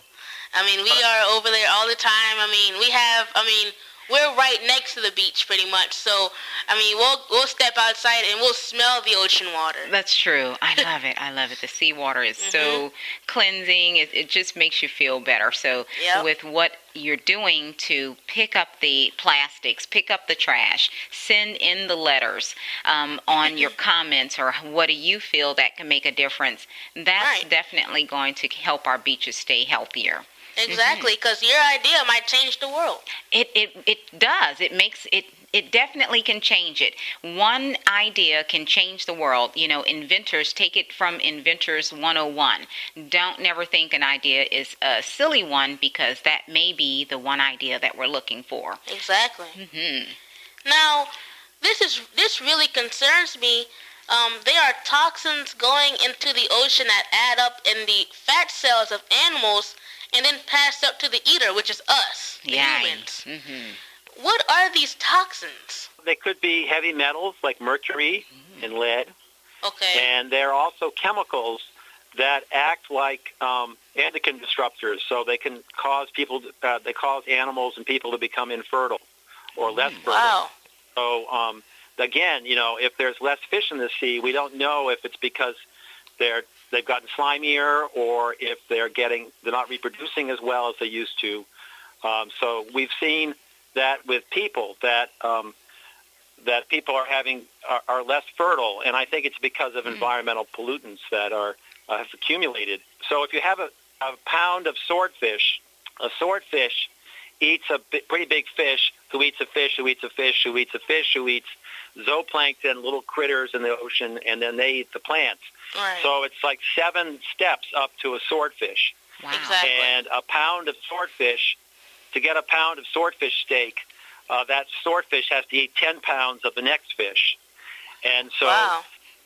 I mean, we are over there all the time. I mean, we have. I mean, we're right next to the beach, pretty much. So, I mean, we'll we'll step outside and we'll smell the ocean water. That's true. I love it. I love it. The seawater is so cleansing. It, it just makes you feel better. So, Yep. with what you're doing to pick up the plastics, pick up the trash, send in the letters um, on your comments or what do you feel that can make a difference, that's definitely going to help our beaches stay healthier. Exactly, because your idea might change the world. It it it does. It makes it it definitely can change it. One idea can change the world. You know, inventors take it from Inventors 101. Don't never think an idea is a silly one because that may be the one idea that we're looking for. Exactly. Mm-hmm. Now, this is this really concerns me. Um, there are toxins going into the ocean that add up in the fat cells of animals and then pass up to the eater, which is us, the Yeah. humans. hmm What are these toxins? They could be heavy metals like mercury and lead, Okay. and they're also chemicals that act like um, endocrine disruptors. So they can cause people, uh, they cause animals and people to become infertile or less fertile. Wow. So um, again, you know, if there's less fish in the sea, we don't know if it's because they're they've gotten slimier or if they're getting they're not reproducing as well as they used to. Um, so we've seen that with people that um, that people are having are, are less fertile, and I think it's because of environmental pollutants that are uh, have accumulated. So if you have a, a pound of swordfish, a swordfish eats a pretty big fish who eats a fish who eats a fish who eats a fish who eats zooplankton, little critters in the ocean, and then they eat the plants. Right. So it's like seven steps up to a swordfish. Exactly. And a pound of swordfish, to get a pound of swordfish steak, uh, that swordfish has to eat 10 pounds of the next fish. And so Wow.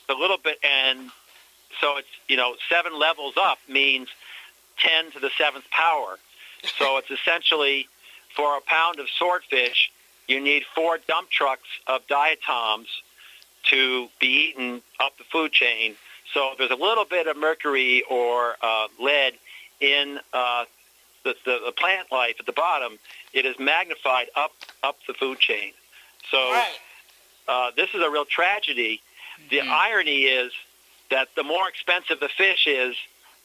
a little bit, and so it's, you know, seven levels up means 10 to the seventh power. So it's essentially for a pound of swordfish, you need four dump trucks of diatoms to be eaten up the food chain. So if there's a little bit of mercury or uh, lead in uh, the, the, the plant life at the bottom, it is magnified up up the food chain. So uh, this is a real tragedy. The irony is that the more expensive the fish is,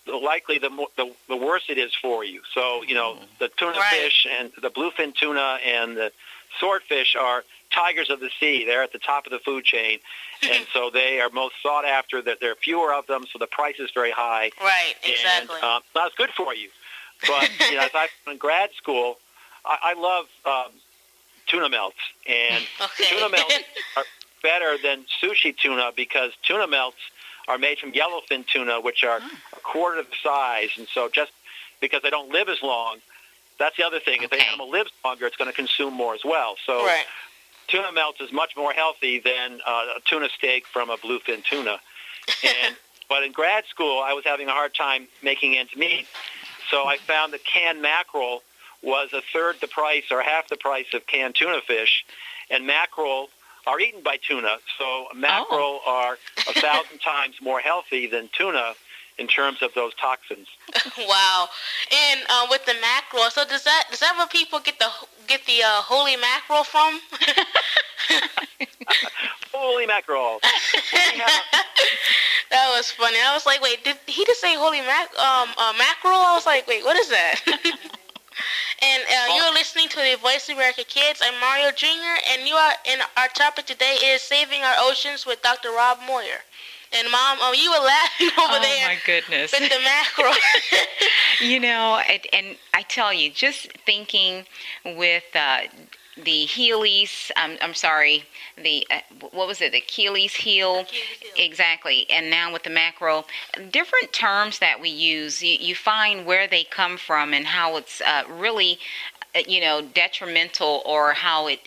the likely the, more, the the worse it is for you. So you know the tuna fish and the bluefin tuna and the swordfish are tigers of the sea. They're at the top of the food chain, and so they are most sought after. That there are fewer of them, so the price is very high. Right. Exactly. And, uh, that's good for you. But you know, as I in grad school, I, I love um, tuna melts, and Okay. tuna melts are better than sushi tuna because tuna melts are made from yellowfin tuna, which are a quarter of the size, and so just because they don't live as long, that's the other thing. If the animal lives longer, it's going to consume more as well. So Right. Tuna melts is much more healthy than uh, a tuna steak from a bluefin tuna. And but in grad school, I was having a hard time making ends meet, so I found that canned mackerel was a third the price or half the price of canned tuna fish, and mackerel are eaten by tuna. So mackerel are a thousand times more healthy than tuna in terms of those toxins. wow. And uh, with the mackerel, so does that does that where people get the get the uh, holy mackerel from? Holy mackerel! that was funny. I was like, wait, did he just say holy mac um uh, mackerel? I was like, wait, what is that? and uh, you're listening to the Voice of America Kids. I'm Mario Jr. and you are. And our topic today is saving our oceans with Dr. Rob Moir. And mom, oh, you were laughing over oh there my goodness. with the mackerel. you know, and, and I tell you, just thinking with uh, the Heelys, um, I'm sorry, the uh, what was it, the Achilles heel, exactly, and now with the macro, different terms that we use, you, you find where they come from and how it's uh, really, uh, you know, detrimental or how it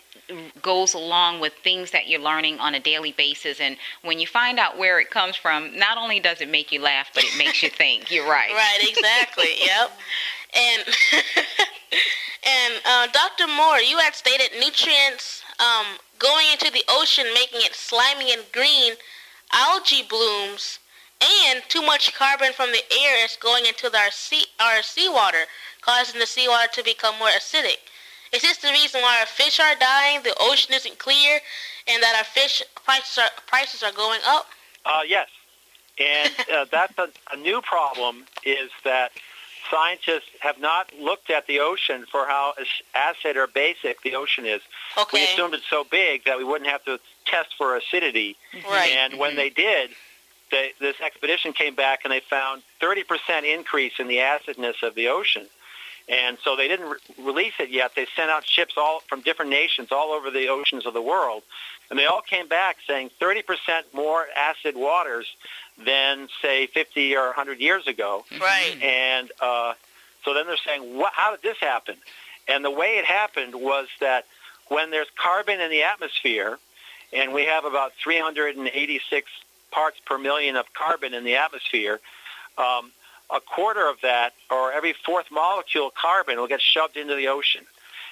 goes along with things that you're learning on a daily basis and when you find out where it comes from not only does it make you laugh but it makes you think you're right Right, exactly. yep. And and uh, Dr. Moir, you had stated nutrients um, going into the ocean, making it slimy and green, algae blooms, and too much carbon from the air is going into our sea our seawater, causing the seawater to become more acidic. Is this the reason why our fish are dying, the ocean isn't clear, and that our fish prices are prices are going up? Uh, yes, and uh, that's a, a new problem. Is that scientists have not looked at the ocean for how acid or basic the ocean is. Okay. We assumed it's so big that we wouldn't have to test for acidity. Right. And when they did, they, this expedition came back and they found 30% increase in the acidness of the ocean. And so they didn't re- release it yet. They sent out ships all from different nations all over the oceans of the world. And they all came back saying 30% more acid waters than, say, 50 or 100 years ago. Right. And uh, so then they're saying, what, how did this happen? And the way it happened was that when there's carbon in the atmosphere, and we have about 386 parts per million of carbon in the atmosphere, um, a quarter of that, or every fourth molecule of carbon, will get shoved into the ocean.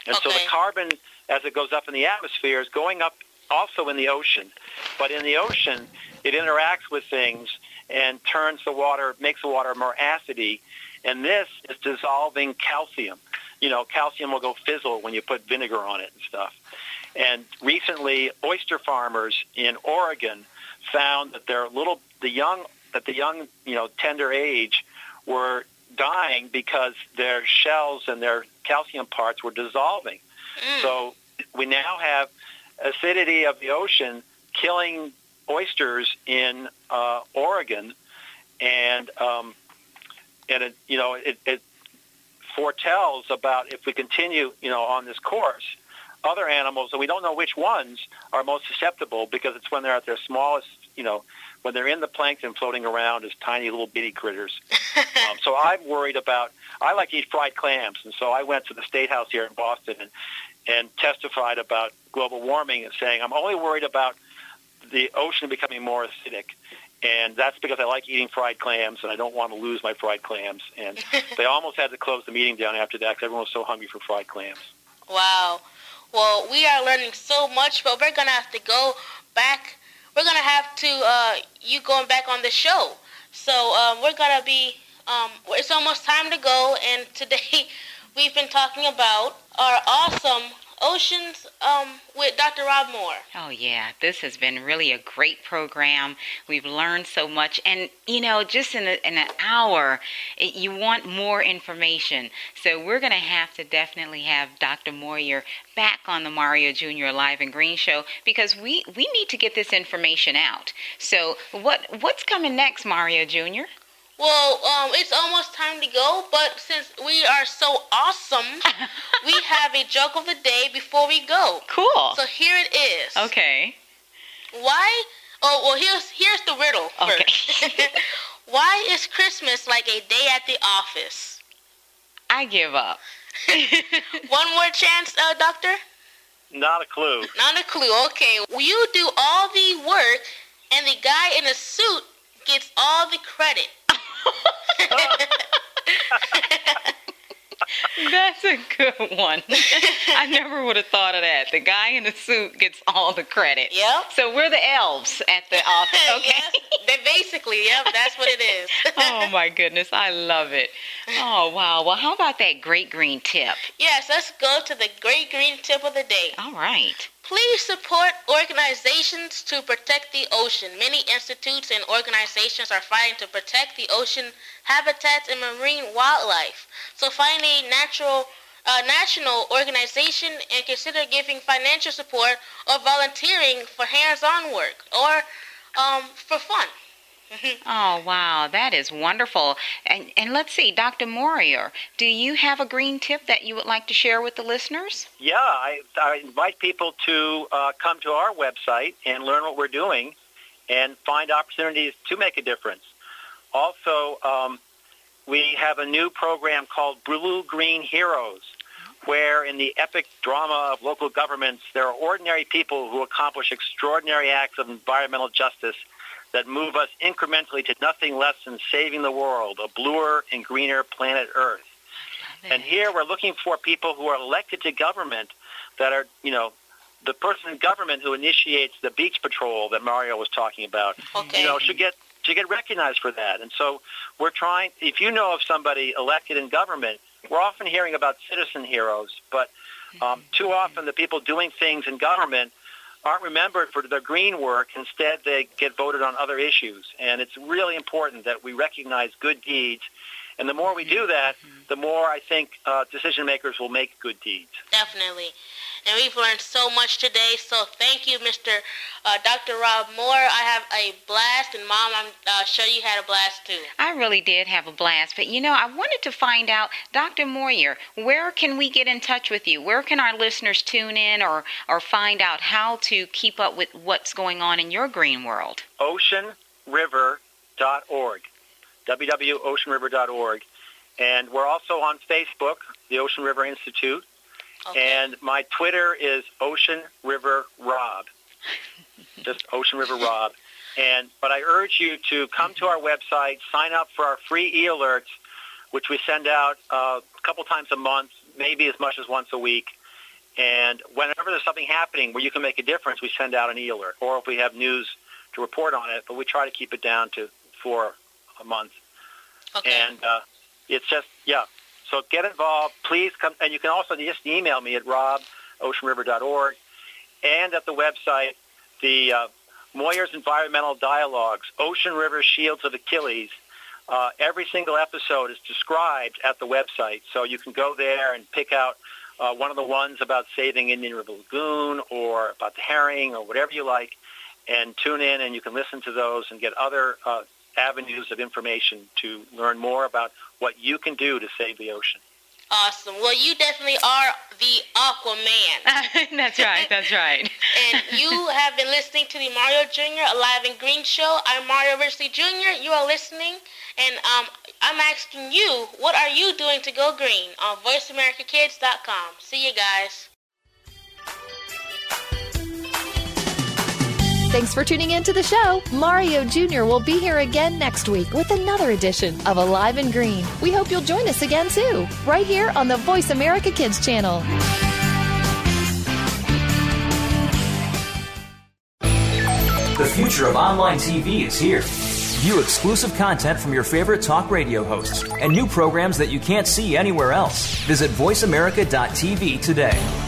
And so the carbon, as it goes up in the atmosphere, is going up also in the ocean. But in the ocean, it interacts with things and turns the water, makes the water more acidy. And this is dissolving calcium. You know, calcium will go fizzle when you put vinegar on it and stuff. And recently, oyster farmers in Oregon found that their little, the young, that the young, you know, tender age were dying because their shells and their calcium parts were dissolving. So we now have acidity of the ocean killing oysters in uh, Oregon, and um, and it, you know it, it foretells about if we continue, you know, on this course, other animals, and we don't know which ones are most susceptible because it's when they're at their smallest, you know, when they're in the plankton floating around as tiny little bitty critters. um, so I'm worried about. I like to eat fried clams, and so I went to the State House here in Boston and and testified about global warming and saying I'm only worried about the ocean becoming more acidic. And that's because I like eating fried clams, and I don't want to lose my fried clams. And they almost had to close the meeting down after that because everyone was so hungry for fried clams. Wow. Well, we are learning so much, but we're gonna have to go back. We're gonna have to uh, you going back on the show. So um, we're gonna be. Um, it's almost time to go, and today we've been talking about our awesome oceans um, with Dr. Rob Moir. Oh, yeah. This has been really a great program. We've learned so much. And, you know, just in, a, in an hour, it, you want more information. So we're going to have to definitely have Dr. Moir back on the Mario Jr. Live and Green show because we, we need to get this information out. So what what's coming next, Mario Jr.? Well, um, it's almost time to go, but since we are so awesome, we have a joke of the day before we go. Cool. So here it is. Okay. Why? Oh, well, here's here's the riddle first. Why is Christmas like a day at the office? I give up. One more chance, uh, Doctor? Not a clue. Not a clue. Okay. Well, you do all the work, and the guy in the suit gets all the credit. That's a good one. I never would have thought of that. The guy in the suit gets all the credit. Yep. So we're the elves at the office. Okay. yes, they basically, yep, that's what it is. oh my goodness, I love it. Oh wow. Well, how about that great green tip? yes, let's go to the great green tip of the day. All right. Please support organizations to protect the ocean. Many institutes and organizations are fighting to protect the ocean habitats and marine wildlife. So find a natural uh, national organization and consider giving financial support or volunteering for hands-on work or um, for fun. Oh wow, that is wonderful. And and let's see, Dr. Moir, do you have a green tip that you would like to share with the listeners? Yeah, I, I invite people to uh, come to our website and learn what we're doing and find opportunities to make a difference. Also, um, we have a new program called Blue Green Heroes, where in the epic drama of local governments, there are ordinary people who accomplish extraordinary acts of environmental justice that move us incrementally to nothing less than saving the world, a bluer and greener planet Earth. And here we're looking for people who are elected to government that are, you know, the person in government who initiates the beach patrol that Mario was talking about, Okay. you know, should get should get recognized for that. And so we're trying. If you know of somebody elected in government, we're often hearing about citizen heroes, but um, too often the people doing things in government aren't remembered for their green work. Instead, they get voted on other issues. And it's really important that we recognize good deeds. And the more we do that, the more I think uh, decision makers will make good deeds. Definitely. And we've learned so much today. So thank you, Mr. Uh, Dr. Rob Moir. I have a blast, and Mom, I'm uh, sure you had a blast too. I really did have a blast, but you know, I wanted to find out, Dr. Moir, where can we get in touch with you? Where can our listeners tune in or, or find out how to keep up with what's going on in your green world? oceanriver.org, www.oceanriver.org. And we're also on Facebook, the Ocean River Institute. And my Twitter is Ocean River Rob, just Ocean River Rob. And but I urge you to come to our website, sign up for our free e-alerts, which we send out uh, a couple times a month, maybe as much as once a week. And whenever there's something happening where you can make a difference, we send out an e-alert. Or if we have news to report on it, but we try to keep it down to four a month. And uh, it's just, yeah. So get involved. Please come. And you can also just email me at roboceanriver.org and at the website, the uh, Moir's Environmental Dialogues, Ocean River Shields of Achilles. Uh, every single episode is described at the website, so you can go there and pick out uh, one of the ones about saving Indian River Lagoon or about the herring or whatever you like, and tune in and you can listen to those and get other uh, avenues of information to learn more about what you can do to save the ocean. Awesome. Well, you definitely are the Aquaman. that's right. That's right. and you have been listening to the Mario Jr. Alive and Green Show. I'm Mario Ridgely Jr. You are listening, and um, I'm asking you, what are you doing to go green on VoiceAmericaKids.com. See you guys. Thanks for tuning in to the show. Mario Jr. will be here again next week with another edition of Alive and Green. We hope you'll join us again too, right here on the Voice America Kids channel. The future of online TV is here. View exclusive content from your favorite talk radio hosts and new programs that you can't see anywhere else. Visit VoiceAmerica.tv today.